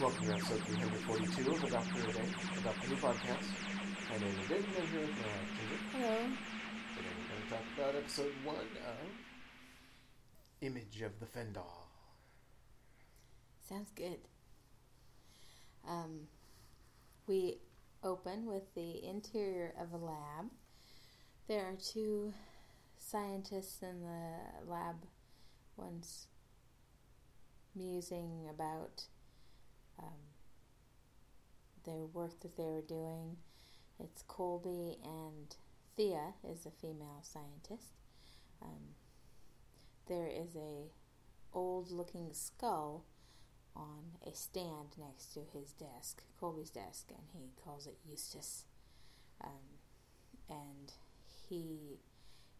Welcome to episode 342 of A Doctor Day, a Doctor Who podcast. My name is David, and I'm with my wife, Ginger. Hello. Today we're going to talk about episode 1 of Image of the Fendahl. Sounds good. Um, we open with the interior of a lab. There are two scientists in the lab. One's musing about um, their work that they were doing. It's Colby and Thea is a female scientist. Um, there is a old-looking skull on a stand next to his desk, Colby's desk, and he calls it Eustace. Um, and he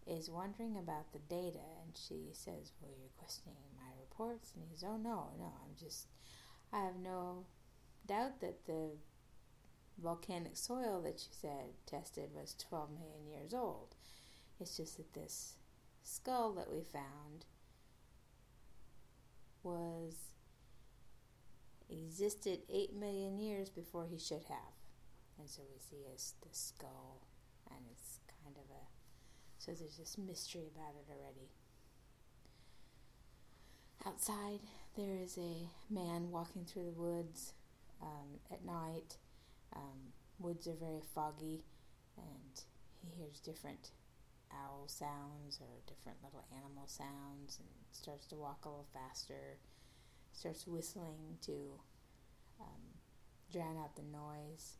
is wondering about the data, and she says, Well, you're questioning my reports? And he says, Oh, no, no, I'm just, I have no doubt that the volcanic soil that you said tested was 12 million years old. It's just that this skull that we found was existed 8 million years before he should have. And so we see his the skull, and it's kind of a so there's this mystery about it already. Outside, there is a man walking through the woods um, at night. Um, woods are very foggy, and he hears different owl sounds or different little animal sounds and starts to walk a little faster, starts whistling to um, drown out the noise.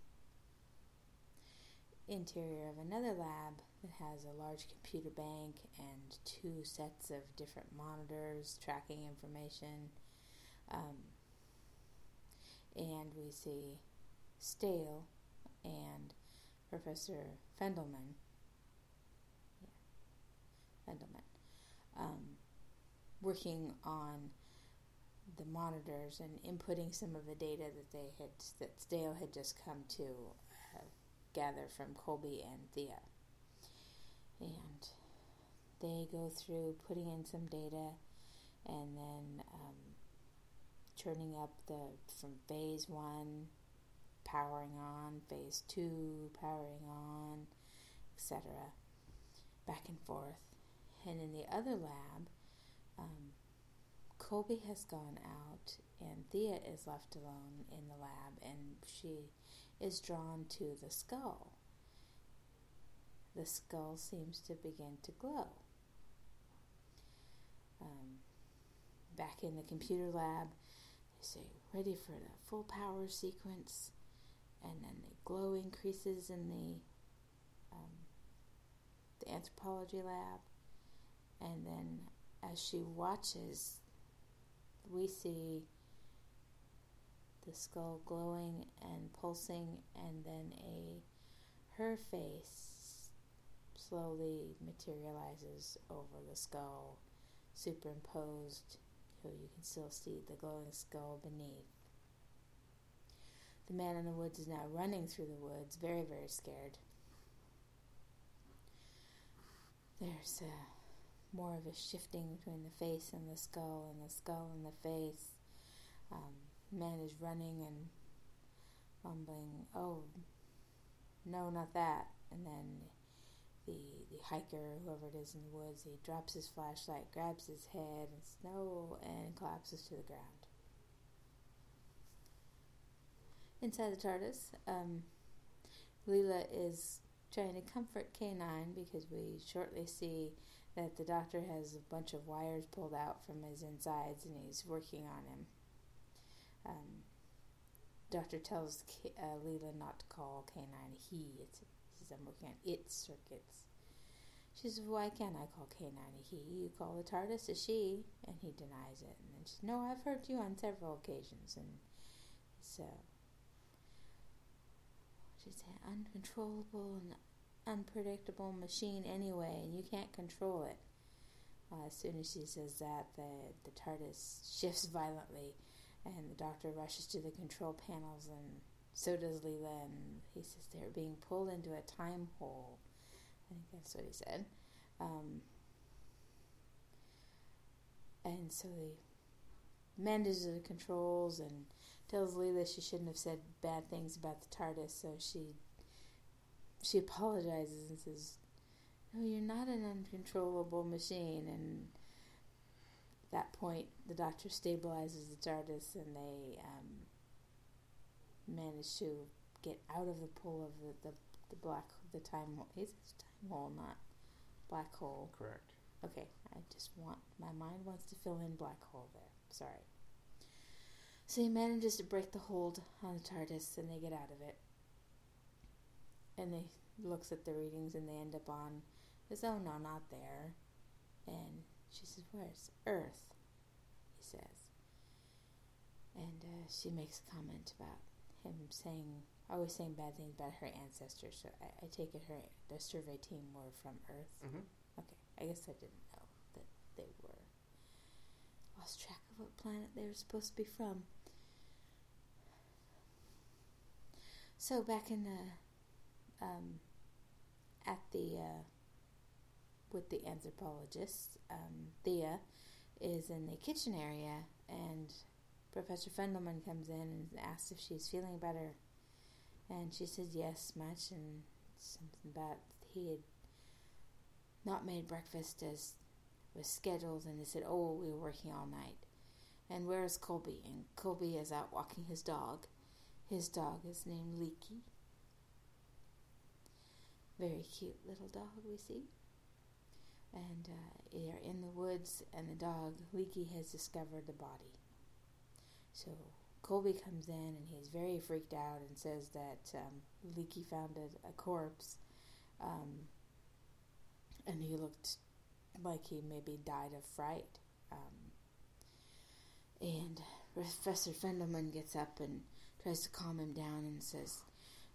Interior of another lab that has a large computer bank and two sets of different monitors tracking information. Um, see Stale and Professor Fendelman. Yeah, Fendelman. Um, working on the monitors and inputting some of the data that they had that Stale had just come to uh, gather from Colby and Thea and they go through putting in some data and then um, turning up the from phase one powering on phase two powering on etc back and forth and in the other lab um, colby has gone out and thea is left alone in the lab and she is drawn to the skull the skull seems to begin to glow. Um, back in the computer lab, say, ready for the full power sequence, and then the glow increases in the um, the anthropology lab, and then as she watches, we see the skull glowing and pulsing, and then a her face slowly materializes over the skull, superimposed, you can still see the glowing skull beneath. The man in the woods is now running through the woods, very, very scared. There's uh, more of a shifting between the face and the skull, and the skull and the face. Um, man is running and mumbling, "Oh, no, not that!" And then the, the hiker, whoever it is in the woods, he drops his flashlight, grabs his head and snow, and collapses to the ground. Inside the TARDIS, um, Leela is trying to comfort K9 because we shortly see that the doctor has a bunch of wires pulled out from his insides and he's working on him. Um, doctor tells K- uh, Leela not to call K9 he. It's I'm working on its circuits. She says, Why can't I call K9 a he? You call the TARDIS a she. And he denies it. And then she says, No, I've heard you on several occasions. And so she's an uncontrollable and unpredictable machine anyway, and you can't control it. Uh, as soon as she says that, the, the TARDIS shifts violently, and the doctor rushes to the control panels and so does Leela, and he says they're being pulled into a time hole. I think that's what he said. Um, and so they manages the controls, and tells Leela she shouldn't have said bad things about the TARDIS, so she she apologizes and says, "No, you're not an uncontrollable machine." And at that point, the Doctor stabilizes the TARDIS, and they um, manage to get out of the pull of the, the, the black the time hole. It's time hole, not black hole. Correct. Okay, I just want my mind wants to fill in black hole there. Sorry. So he manages to break the hold on the TARDIS, and they get out of it. And they looks at the readings, and they end up on this. Oh no, not there. And she says, "Where's Earth?" He says, and uh, she makes a comment about him saying, always saying bad things about her ancestors. So I, I take it her the survey team were from Earth. Mm-hmm. Okay, I guess I didn't know that they were. Lost track of what planet they were supposed to be from. So back in the, um, at the, uh, with the anthropologist, um, Thea is in the kitchen area, and Professor Fendelman comes in and asks if she's feeling better, and she says yes, much, and something about he had not made breakfast as was scheduled, and they said, "Oh, we were working all night." And where is Colby? And Colby is out walking his dog. His dog is named Leaky. Very cute little dog we see. And uh, they are in the woods, and the dog, Leaky, has discovered the body. So Colby comes in, and he's very freaked out and says that um, Leaky found a, a corpse. Um, and he looked like he maybe died of fright. Um, and Professor Fendelman gets up and tries to calm him down and says,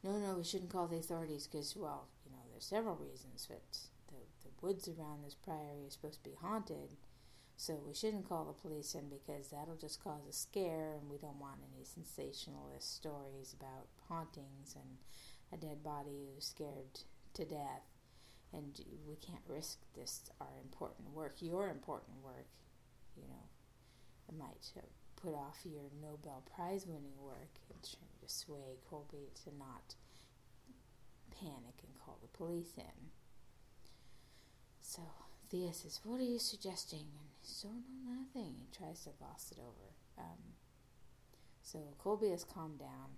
"No, no, we shouldn't call the authorities because, well, you know, there's several reasons, but the the woods around this priory is supposed to be haunted, so we shouldn't call the police in because that'll just cause a scare, and we don't want any sensationalist stories about hauntings and a dead body who's scared to death." and we can't risk this our important work your important work you know it might put off your nobel prize winning work and trying to sway colby to not panic and call the police in so thea says what are you suggesting and so no nothing he tries to gloss it over um, so colby has calmed down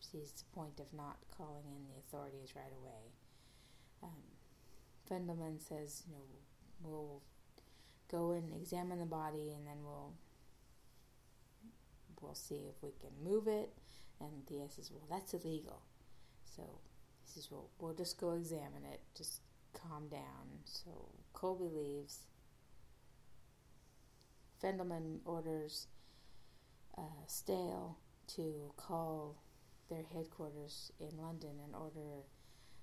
sees the point of not calling in the authorities right away um, Fendelman says, you know, we'll go and examine the body, and then we'll we'll see if we can move it. And Thea says, well, that's illegal. So he says, well, we'll just go examine it. Just calm down. So Colby leaves. Fendelman orders uh, Stale to call their headquarters in London and order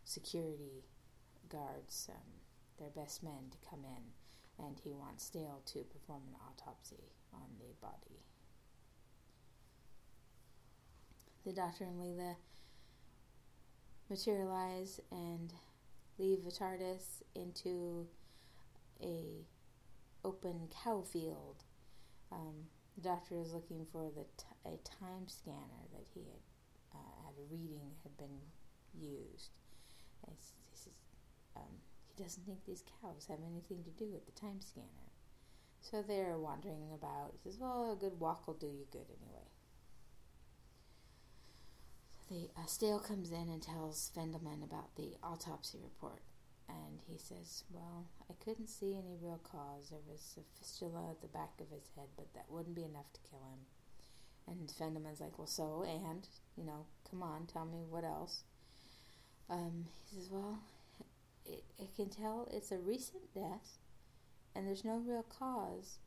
security guards, um, their best men, to come in, and he wants Stale to perform an autopsy on the body. The doctor and Leela materialize and leave the TARDIS into a open cow field. Um, the doctor is looking for the t- a time scanner that he had uh, had a reading had been used. It's, um, he doesn't think these cows have anything to do with the time scanner. So they're wandering about. He says, Well, a good walk will do you good anyway. The uh, Stale comes in and tells Fendelman about the autopsy report. And he says, Well, I couldn't see any real cause. There was a fistula at the back of his head, but that wouldn't be enough to kill him. And Fendelman's like, Well, so, and, you know, come on, tell me what else. Um, he says, Well, it, it can tell it's a recent death and there's no real cause,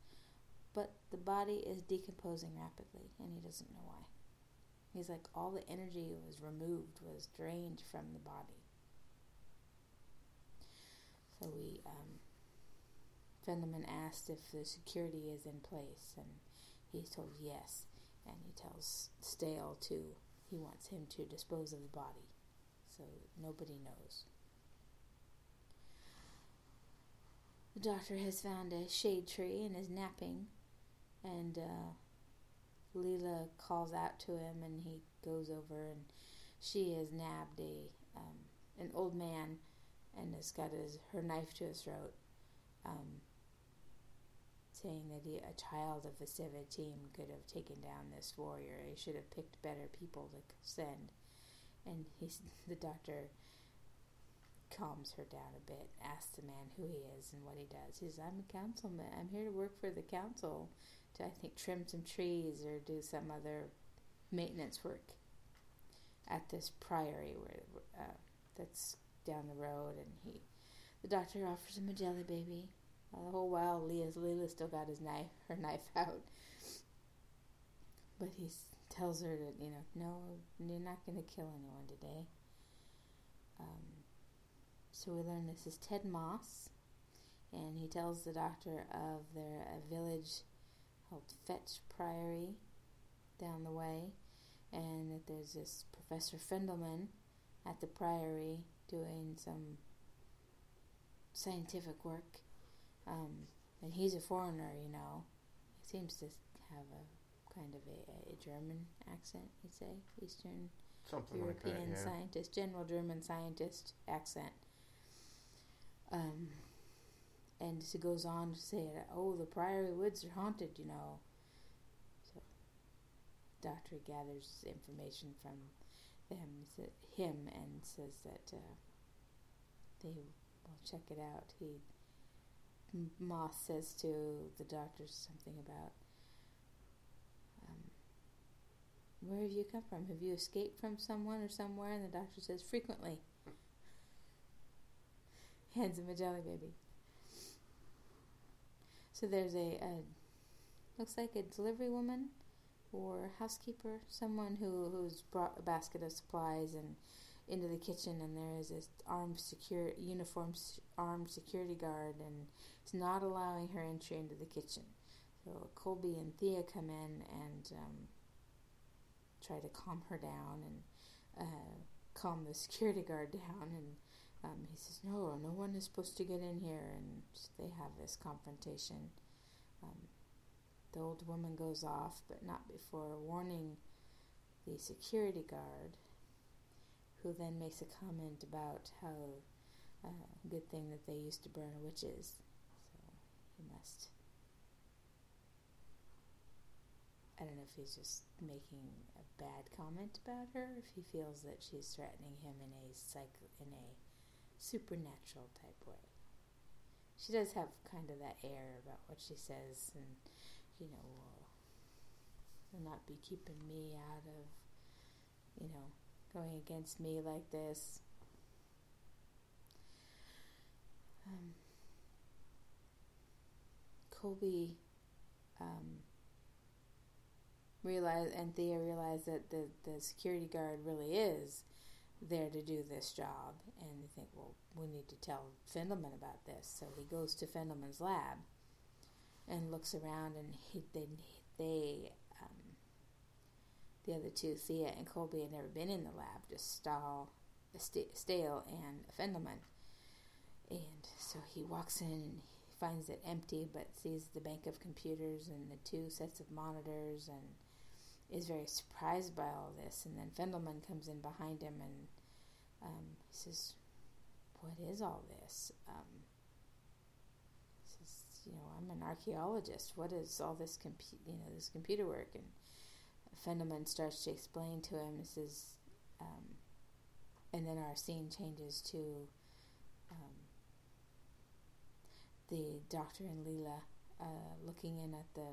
but the body is decomposing rapidly and he doesn't know why. He's like, all the energy was removed, was drained from the body. So we, um, Fendelman asked if the security is in place, and he's told yes. And he tells Stale to, he wants him to dispose of the body. So nobody knows. The doctor has found a shade tree and is napping, and uh, Leela calls out to him, and he goes over, and she has nabbed a um, an old man, and has got his her knife to his throat, um, saying that he, a child of the Sevateem could have taken down this warrior. He should have picked better people to send, and he's the doctor calms her down a bit, asks the man who he is and what he does. He says, I'm a councilman. I'm here to work for the council to, I think, trim some trees or do some other maintenance work at this priory where uh, that's down the road. And he, the doctor offers him a jelly baby. Uh, the whole while, Leah's Leela still got his knife, her knife out. But he tells her that, you know, no, you're not going to kill anyone today. Um, so we learn this is Ted Moss, and he tells the doctor of their a village called Fetch Priory down the way, and that there's this Professor Fendelman at the Priory doing some scientific work. Um, and he's a foreigner, you know. He seems to have a kind of a, a German accent, you'd say, Eastern Something European like that, yeah. scientist, general German scientist accent. Um, and she goes on to say oh, the Priory Woods are haunted, you know. So, Doctor gathers information from them, him, and says that uh, they will check it out. He Moss says to the doctor something about, um, "Where have you come from? Have you escaped from someone or somewhere?" And the doctor says, "Frequently." hands him a jelly baby. So there's a, a looks like a delivery woman or housekeeper, someone who who's brought a basket of supplies and into the kitchen, and there is this armed secure uniformed armed security guard, and it's not allowing her entry into the kitchen. So Colby and Thea come in and um, try to calm her down and uh, calm the security guard down, and um, he says, No, no one is supposed to get in here. And they have this confrontation. Um, the old woman goes off, but not before warning the security guard, who then makes a comment about how uh, good thing that they used to burn witches. So he must. I don't know if he's just making a bad comment about her, if he feels that she's threatening him in a psych in a supernatural type way. She does have kind of that air about what she says, and you know, will not be keeping me out of, you know, going against me like this. Um, Colby um, realized, and Thea realized that the, the security guard really is there to do this job. And they think, well, we need to tell Fendelman about this. So he goes to Fendelman's lab and looks around, and he, they, they um, the other two, Thea and Colby, had never been in the lab, just Stahl, Stale and Fendelman. And so he walks in and he finds it empty, but sees the bank of computers and the two sets of monitors and is very surprised by all this. And then Fendelman comes in behind him and um, he says, What is all this? Um, he says, You know, I'm an archaeologist. What is all this, you know, this computer work? And Fendelman starts to explain to him. He says, um, and then our scene changes to um, the doctor and Leela uh, looking in at the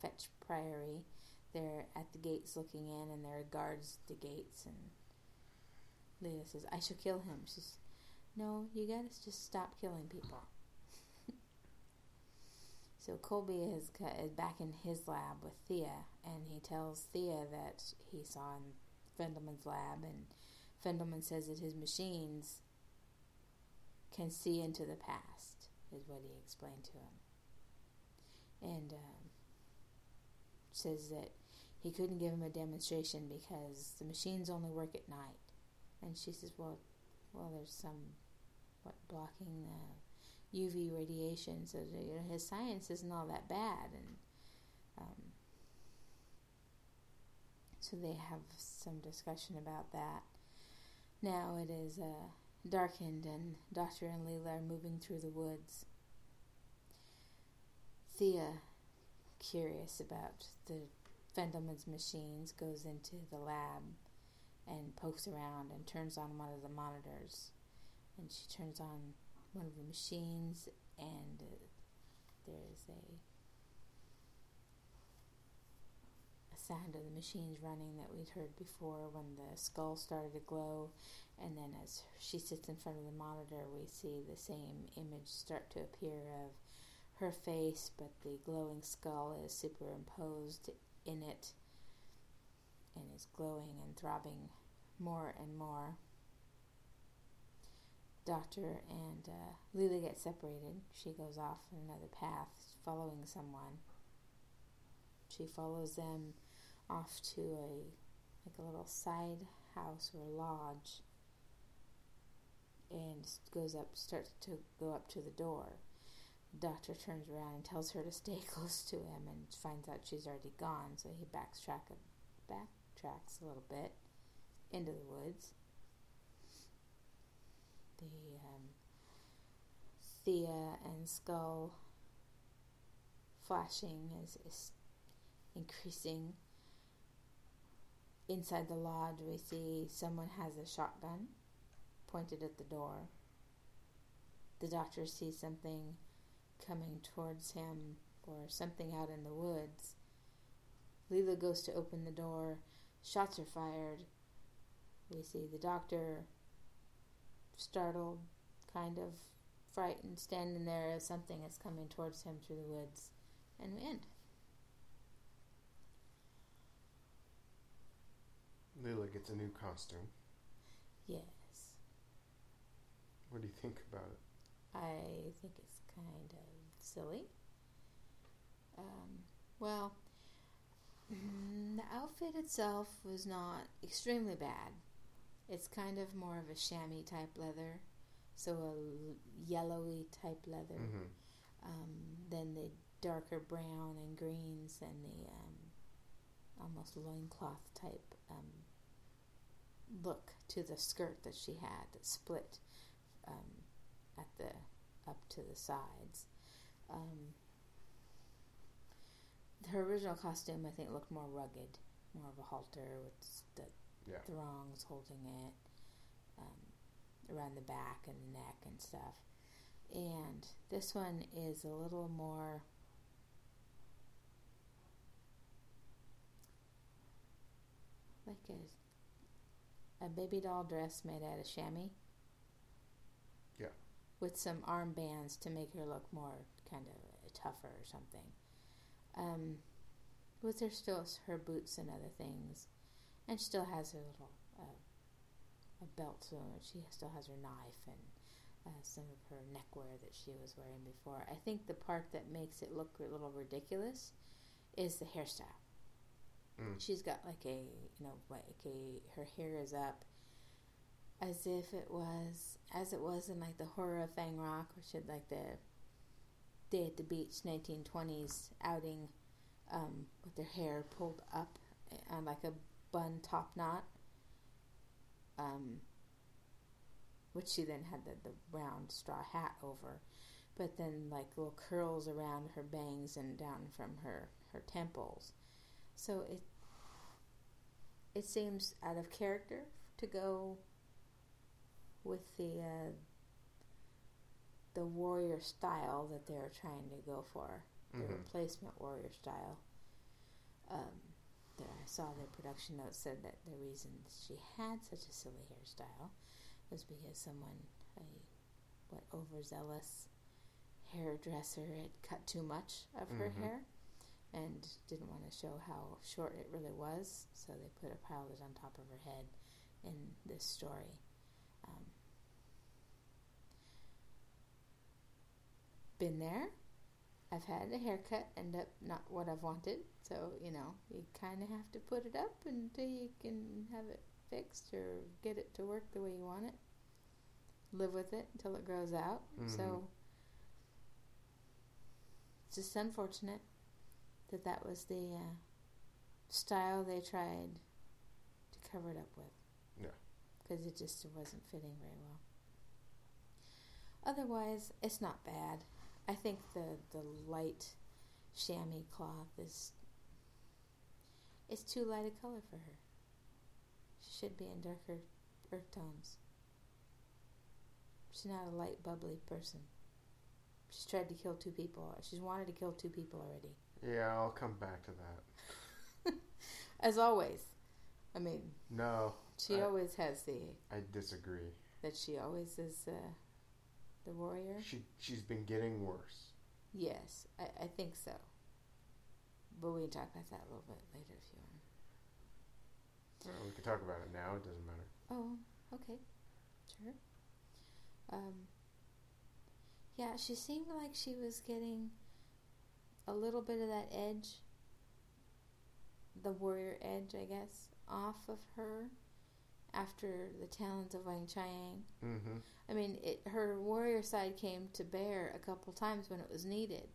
Fetch Priory they're at the gates looking in, and there are guards at the gates. And Leela says, "I shall kill him." She says, "No, you gotta just stop killing people." so Colby is back in his lab with Thea, and he tells Thea that he saw in Fendelman's lab, and Fendelman says that his machines can see into the past, is what he explained to him. And um, says that he couldn't give him a demonstration because the machines only work at night. And she says, well, well, there's some what blocking the UV radiation, so you know, his science isn't all that bad. And um, so they have some discussion about that. Now it is uh, darkened, and Doctor and Leela are moving through the woods. Thea, curious about the Fendelman's machines, goes into the lab and pokes around and turns on one of the monitors. And she turns on one of the machines, and uh, there's a, a sound of the machines running that we'd heard before when the skull started to glow. And then as she sits in front of the monitor, we see the same image start to appear of her face, but the glowing skull is superimposed in it and is glowing and throbbing more and more. Doctor and uh, Leela get separated. She goes off on another path, following someone. She follows them off to a like a little side house or lodge, and goes up, starts to go up to the door. Doctor turns around and tells her to stay close to him, and finds out she's already gone. So he backtrack backtracks a little bit into the woods the um, Thea and Skull flashing is, is increasing. Inside the lodge, we see someone has a shotgun pointed at the door. The doctor sees something coming towards him or something out in the woods. Leela goes to open the door. Shots are fired. We see the doctor startled, kind of frightened, standing there as something is coming towards him through the woods. And we end. Leela gets a new costume. Yes. What do you think about it? I think it's kind of silly. Um, well, mm, the outfit itself was not extremely bad. It's kind of more of a chamois type leather, so a yellowy type leather, Mm-hmm. um, than the darker brown and greens and the um, almost loincloth type um, look to the skirt that she had that split um, at the up to the sides. Um, her original costume, I think, looked more rugged, more of a halter with the Yeah. throngs holding it um, around the back and the neck and stuff. And this one is a little more. Like a, a baby doll dress made out of chamois. With some armbands to make her look more kind of tougher or something. Um, with her still her boots and other things and she still has her little uh, a belt, so she still has her knife and uh, some of her neckwear that she was wearing before. I think the part that makes it look a little ridiculous is the hairstyle. Mm. She's got like a you know like a her hair is up as if it was as it was in like the horror of Fang Rock, or should like the Day at the Beach 1920s outing um, with their hair pulled up on like a bun top knot, um, which she then had the, the round straw hat over, but then like little curls around her bangs and down from her, her temples. So it it seems out of character to go with the uh, the warrior style that they're trying to go for, the Mhm. replacement warrior style. Um, there, I saw the production notes said that the reason she had such a silly hairstyle was because someone, a what overzealous hairdresser, had cut too much of her Mhm. hair and didn't want to show how short it really was, so they put a pile of it on top of her head in this story. Been there. I've had a haircut end up not what I've wanted, so you know you kind of have to put it up until you can have it fixed or get it to work the way you want it. Live with it until it grows out. So Mhm. it's just unfortunate that that was the uh, style they tried to cover it up with. Yeah. Because it just wasn't fitting very well. Otherwise, it's not bad. I think the the light chamois cloth is it's too light a color for her. She should be in darker earth tones. She's not a light, bubbly person. She's tried to kill two people. She's wanted to kill two people already. Yeah, I'll come back to that. As always. I mean, No, she I- always has the I disagree. that she always is uh, the warrior. She she's been getting worse. Yes, I, I think so. But we can talk about that a little bit later if you want. Well, we can talk about it now. It doesn't matter. Oh, okay, sure. Um, yeah, she seemed like she was getting a little bit of that edge, the warrior edge, I guess, off of her after the talons of Weng-Chiang. Mm-hmm. I mean, it, her warrior side came to bear a couple times when it was needed,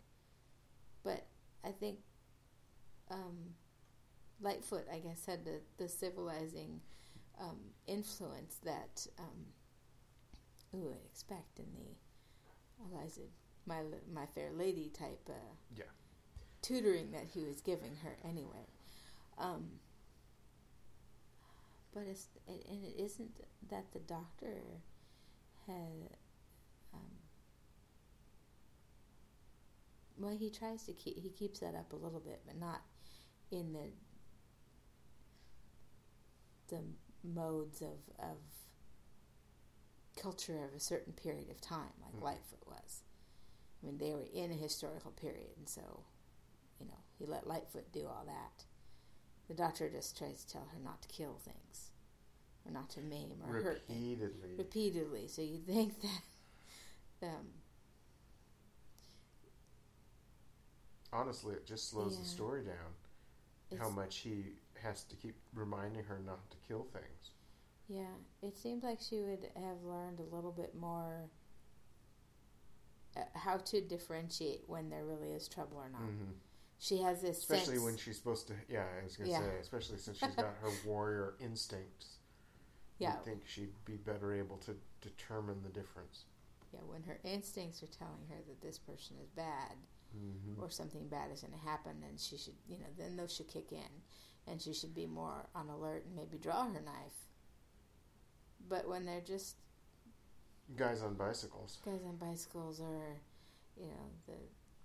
but I think um, Litefoot, I guess, had the, the civilizing um, influence that um, we would expect in the Eliza, my my fair lady type uh, Yeah. tutoring that he was giving her anyway. Um, but it's it, and it isn't that the doctor had. Um, well, he tries to keep he keeps that up a little bit, but not in the the modes of of culture of a certain period of time, like. Litefoot was. I mean, they were in a historical period, and so, you know, he let Litefoot do all that. The doctor just tries to tell her not to kill things, or not to maim or hurt Repeatedly. repeatedly. So you think that, um, Honestly, it just slows the story down. How much he has to keep reminding her not to kill things. Yeah, it seems like she would have learned a little bit more uh, how to differentiate when there really is trouble or not. hmm She has this Especially sense. when she's supposed to. Yeah, I was gonna Yeah. say. Especially since she's got her warrior instincts. yeah, You'd think she'd be better able to determine the difference. yeah, when her instincts are telling her that this person is bad Mm-hmm. or something bad is going to happen, then she should, you know, then those should kick in, and she should be more on alert and maybe draw her knife. But when they're just Guys on bicycles. guys on bicycles or you know the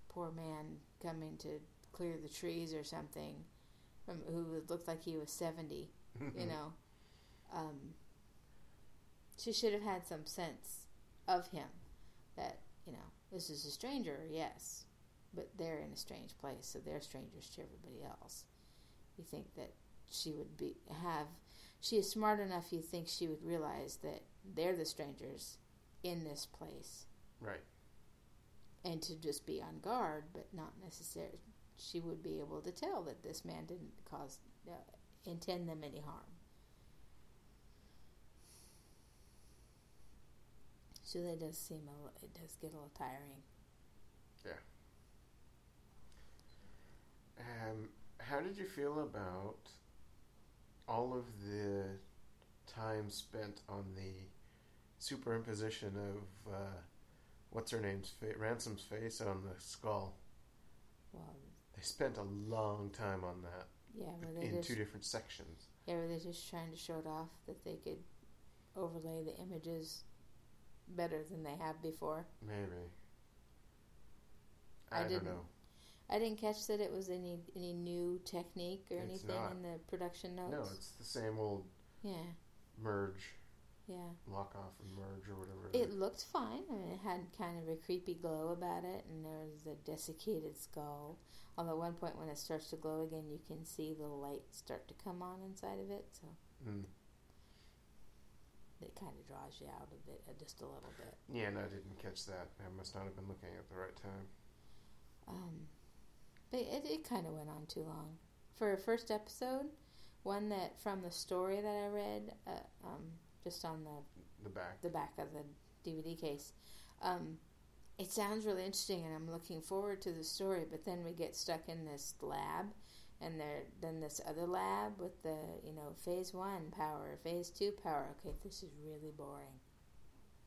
poor man coming to clear the trees or something from who looked like he was 70 you know um, she should have had some sense of him that you know this is a stranger yes but they're in a strange place so they're strangers to everybody else you think that she would be have she is smart enough you think she would realize that they're the strangers in this place Right. and to just be on guard, but not necessarily. She would be able to tell that this man didn't cause uh, intend them any harm. So that does seem a it does get a little tiring. Yeah. Um, how did you feel about all of the time spent on the superimposition of uh, what's her name's fa- Ransome's face on the skull? Well, They spent a long time on that yeah, in just two different sections. yeah, were they just trying to show it off that they could overlay the images better than they have before? Maybe. I I, don't didn't- know. I didn't catch that it was any any new technique or It's anything not. in the production notes. No, it's the same old yeah, merge, yeah. lock off and merge or whatever. It looked fine. I mean, it had kind of a creepy glow about it, and there was a desiccated skull. Although at one point, when it starts to glow again, you can see the light start to come on inside of it, so Mm. it kind of draws you out of it uh, just a little bit. Yeah, no, I didn't catch that. I must not have been looking at the right time. Um, but it, it kind of went on too long for a first episode. One that from the story that I read, uh, um, just on the The back. the back of the DVD case. Um, it sounds really interesting, and I'm looking forward to the story. But then we get stuck in this lab, and there then this other lab with the you know phase one power, phase two power. Okay, this is really boring.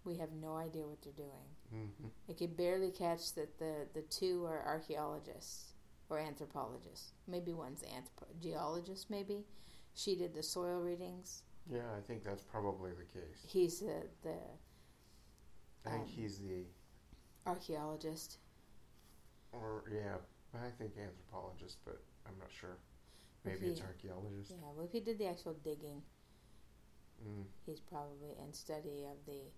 We have no idea what they're doing. hmm I could barely catch that the the two are archaeologists or anthropologists. Maybe one's anthropo- geologist. Maybe she did the soil readings. Yeah, I think that's probably the case. He's the the I think Um, he's the, archaeologist. or yeah, I think anthropologist, but I'm not sure. Maybe Okay. it's archaeologist. Yeah, well, if he did the actual digging, Mm. he's probably and study of the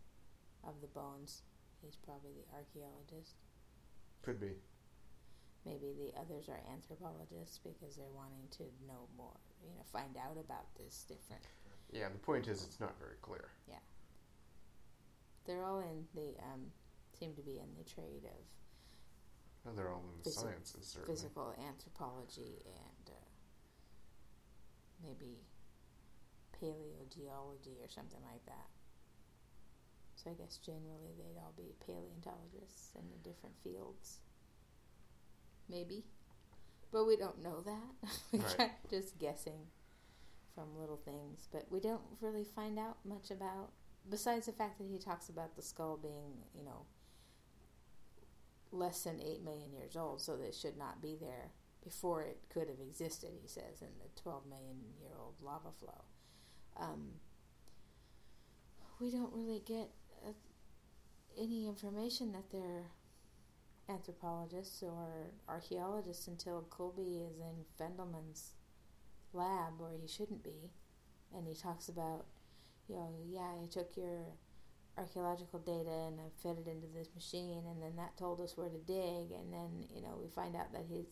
of the bones. He's probably the archaeologist. Could be. Maybe the others are anthropologists because they're wanting to know more, you know, find out about this different. Yeah, the point is, it's not very clear. Yeah. They're all in the um, seem to be in the trade of Well, they're all in the Physi- sciences, certainly. physical anthropology and uh, maybe paleogeology or something like that. So I guess generally they'd all be paleontologists in the different fields. Maybe. But we don't know that. we Right. just guessing from little things. But we don't really find out much about, besides the fact that he talks about the skull being, you know, less than 8 million years old, so that it should not be there before it could have existed, he says, in the 12 million year old lava flow. Um, we don't really get uh, any information that they're anthropologists or archaeologists until Colby is in Fendelman's lab where he shouldn't be. And he talks about, you know, yeah, I took your archaeological data and I fed it into this machine, and then that told us where to dig. And then, you know, we find out that his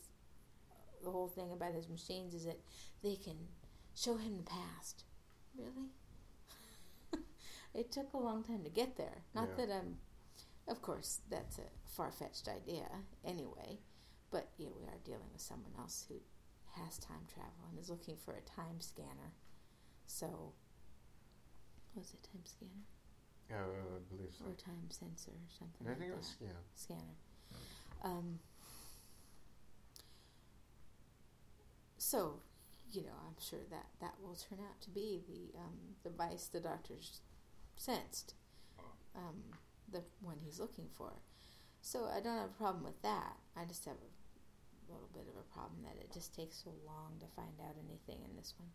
the whole thing about his machines is that they can show him the past. Really? it took a long time to get there. Not Yeah. that I'm, of course, that's a far fetched idea anyway, but yeah, we are dealing with someone else who has time travel and is looking for a time scanner. So, was it time scanner Yeah, I believe so. or time sensor or something? I like think it was, yeah. scanner. Um, so, you know, I'm sure that that will turn out to be the um, device the doctors sensed, um, the one he's looking for. So I don't have a problem with that. I just have a little bit of a problem that it just takes so long to find out anything in this one.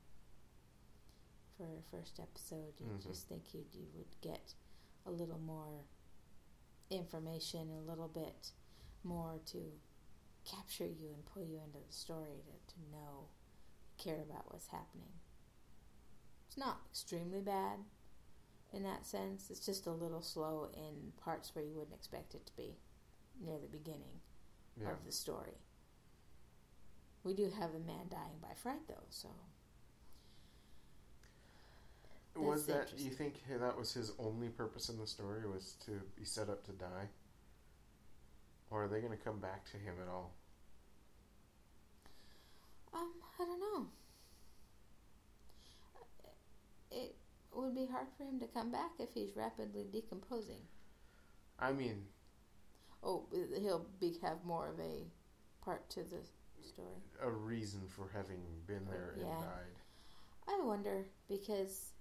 For a first episode, you Mhm. just think you you would get a little more information, a little bit more to capture you and pull you into the story to, to know, care about what's happening. It's not extremely bad in that sense. It's just a little slow in parts where you wouldn't expect it to be near the beginning Yeah. of the story. We do have a man dying by fright, though, so was that, you think that was his only purpose in the story, was to be set up to die? Or are they going to come back to him at all? um, I don't know. It would be hard for him to come back if he's rapidly decomposing. I mean, Oh, he'll be have more of a part to the story. a reason for having been there and Yeah. died. I wonder because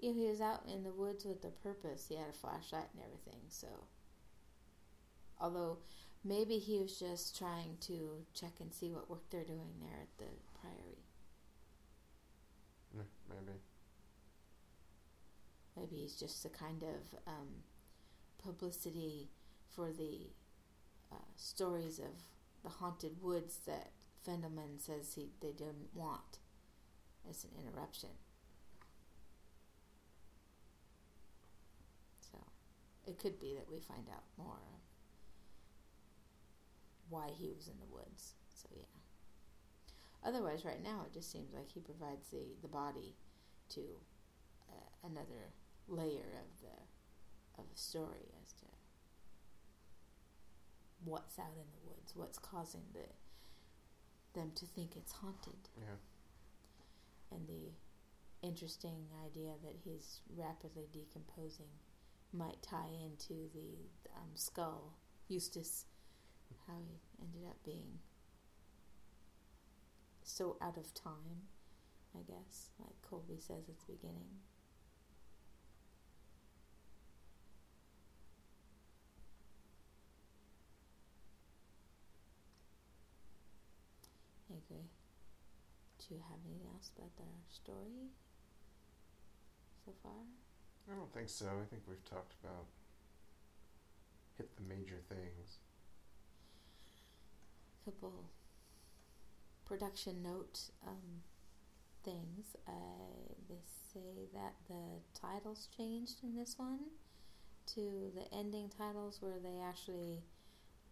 you know, he was out in the woods with a purpose. He had a flashlight and everything. So, although maybe he was just trying to check and see what work they're doing there at the priory. Mm, Maybe. Maybe he's just a kind of um, publicity for the stories of the haunted woods that Fendelman says he they didn't want as an interruption. So it could be that we find out more why he was in the woods. So yeah. Otherwise, right now it just seems like he provides the the body to uh, another layer of the of the story what's out in the woods, what's causing the them to think it's haunted, Yeah. and the interesting idea that he's rapidly decomposing might tie into the um, skull Eustace, how he ended up being so out of time, I guess, like Colby says at the beginning. I agree. Do you have anything else about the story so far? I don't think so. I think we've talked about hit the major things. A couple production note um, things. Uh, they say that the titles changed in this one to the ending titles where they actually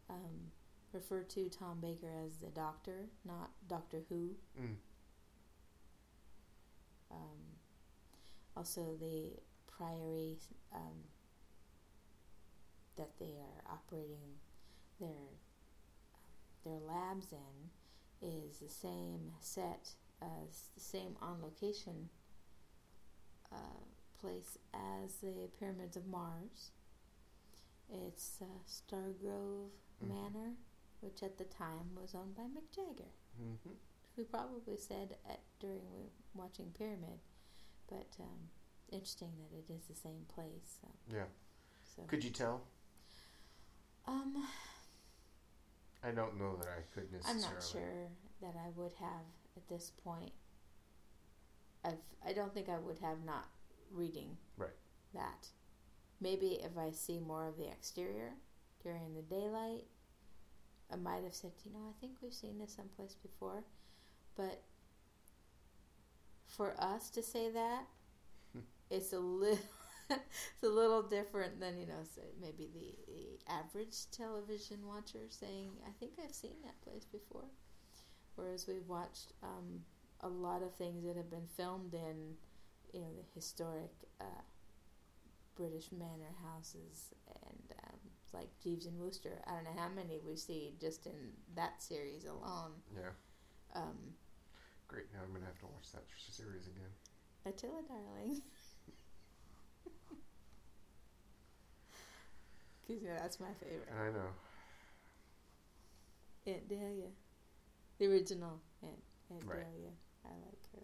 um, refer to Tom Baker as the Doctor, not Doctor Who. Mm. Um, also, the priory um, that they are operating their their labs in is the same set as the same on location uh, place as the pyramids of Mars. It's uh, Stargrove Mhm. Manor, which at the time was owned by Mick Jagger. Mm-hmm. We probably said at, during we watching Pyramid, but um, interesting that it is the same place. So, Yeah. so Could you tell? um, I don't know that I could necessarily. I'm not sure that I would have at this point. I've I don't think I would have not reading Right. that. Maybe if I see more of the exterior during the daylight, I might have said, you know, I think we've seen this someplace before, but for us to say that, it's a little. it's a little different than you know, say maybe the, the average television watcher saying, "I think I've seen that place before." Whereas we've watched um, a lot of things that have been filmed in, you know, the historic uh, British manor houses and like Jeeves and Wooster. I don't know how many we see just in that series alone. Yeah. Um, Great. Now I'm gonna have to watch that series again. Attila, darling. Because yeah, that's my favorite. I know. Aunt Dahlia. The original Aunt, Aunt Right. Dahlia. I like her.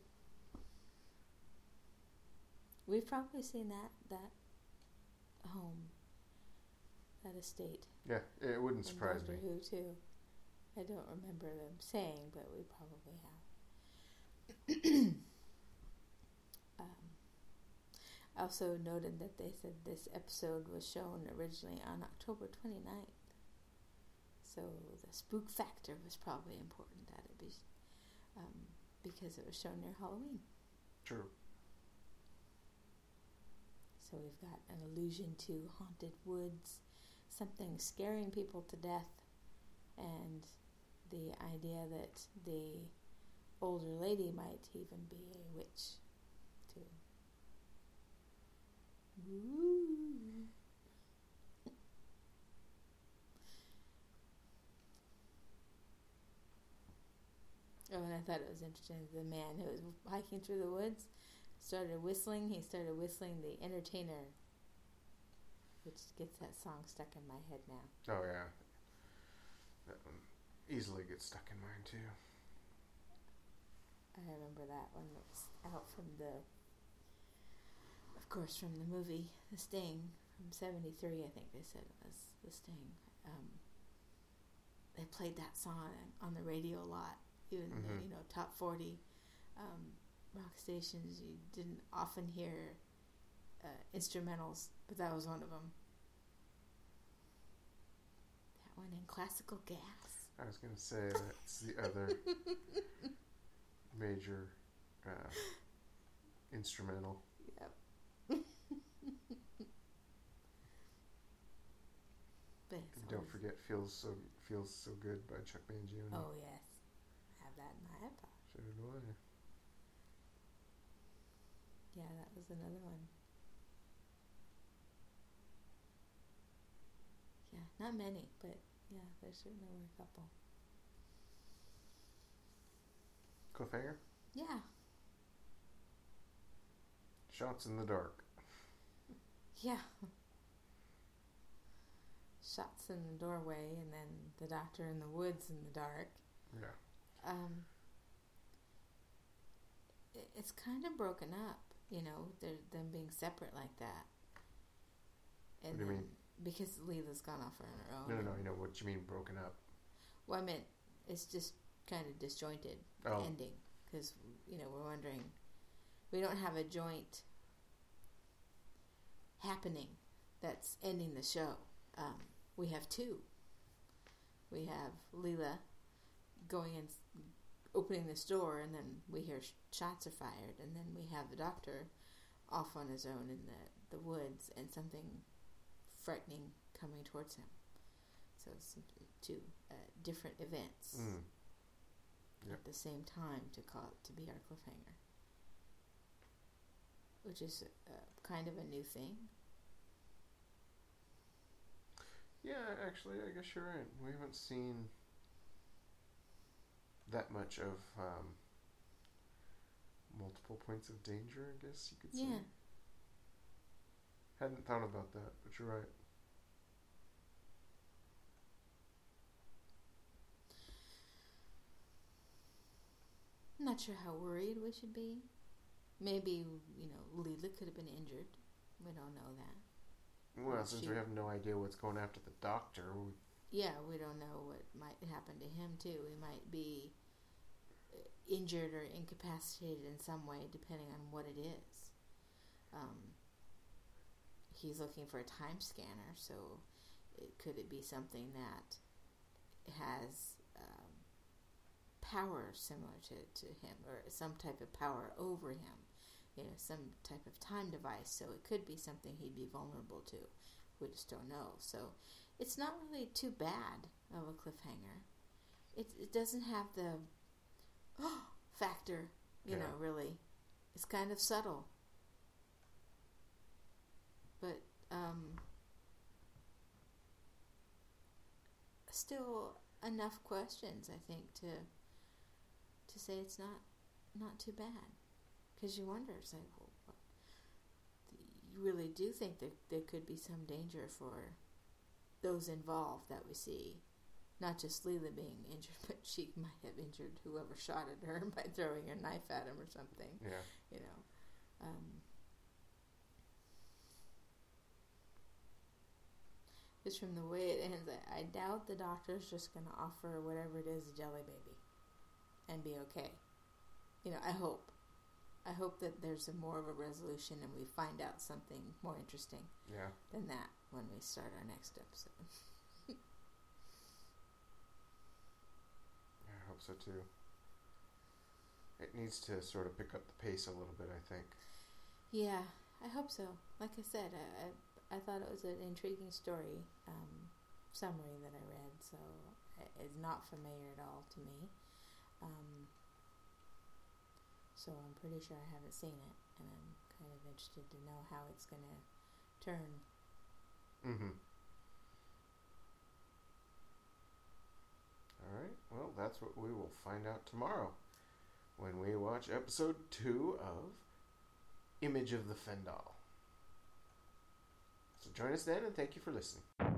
We've probably seen that that home, that estate. Yeah, it wouldn't surprise Doctor me. Who too. I don't remember them saying, but we probably have. um, I also noted that they said this episode was shown originally on October 29th. So the spook factor was probably important that it be, um, because it was shown near Halloween. True. So we've got an allusion to haunted woods, something scaring people to death, and the idea that the older lady might even be a witch, too. Ooh. Oh, and I thought it was interesting. The man who was hiking through the woods started whistling. He started whistling the Entertainer, which gets that song stuck in my head now. Oh yeah. That one easily gets stuck in mine too. I remember that one that was out from the, of course, from the movie The Sting from '73. I think they said it was The Sting. Um, they played that song on the radio a lot, even the Mhm. you know top 40 um, rock stations. You didn't often hear uh, instrumentals, but that was one of them. That one in classical gas. I was gonna say that's the other major uh, instrumental. Yep. don't forget "Feels So Feels So Good" by Chuck Mangione. Oh yes, I have that in my iPod. So do I. Yeah, that was another one. Yeah, not many, but yeah, there certainly were a couple. Cliffhanger. Yeah, Shots in the dark. yeah. Shots in the doorway, and then the doctor in the woods in the dark. Yeah. Um, it's kind of broken up. You know, them being separate like that. And What do you mean? Because Leela's gone off on her own. No, no, no. You know what you mean broken up? Well, I meant it's just kind of disjointed Oh. ending because you know we're wondering we don't have a joint happening that's ending the show. Um, we have two. We have Leela going and opening this door, and then we hear sh- shots are fired, and then we have the doctor off on his own in the the woods, and something frightening coming towards him. So it's two uh, different events Mm. Yep. at the same time to call it to be our cliffhanger, which is uh, kind of a new thing. Yeah, actually, I guess you're right. We haven't seen that much of um, multiple points of danger. I guess you could say. Hadn't thought about that, but you're right. I'm not sure how worried we should be. Maybe you know Leela could have been injured. We don't know that. Well, Well, since she- we have no idea what's going after the doctor, we, Yeah, we don't know what might happen to him too. He might be uh, injured or incapacitated in some way, depending on what it is. Um, he's looking for a time scanner, so it, could it be something that has um, power similar to, to him, or some type of power over him? You know, some type of time device. So it could be something he'd be vulnerable to. We just don't know. So it's not really too bad of a cliffhanger. It it doesn't have the oh, factor, you Yeah. know, really. It's kind of subtle. But um still enough questions I think to to say it's not not too bad because you wonder it's like well, what, you really do think that there could be some danger for those involved that we see. Not just Leela being injured, but she might have injured whoever shot at her by throwing a knife at him or something. yeah. You know. Um, just from the way it ends, I, I doubt the doctor's just going to offer whatever it is a jelly baby and be okay. You know, I hope. I hope that there's a more of a resolution and we find out something more interesting Yeah. than that when we start our next episode. I hope so too. It needs to sort of pick up the pace a little bit, I think. Yeah, I hope so. Like I said, I, I, I thought it was an intriguing story um, summary that I read, so it- it's not familiar at all to me. Um, so I'm pretty sure I haven't seen it, and I'm kind of interested to know how it's going to turn. Mm-hmm. All right. Well, that's what we will find out tomorrow when we watch episode two of Image of the Fendahl. So join us then, and thank you for listening.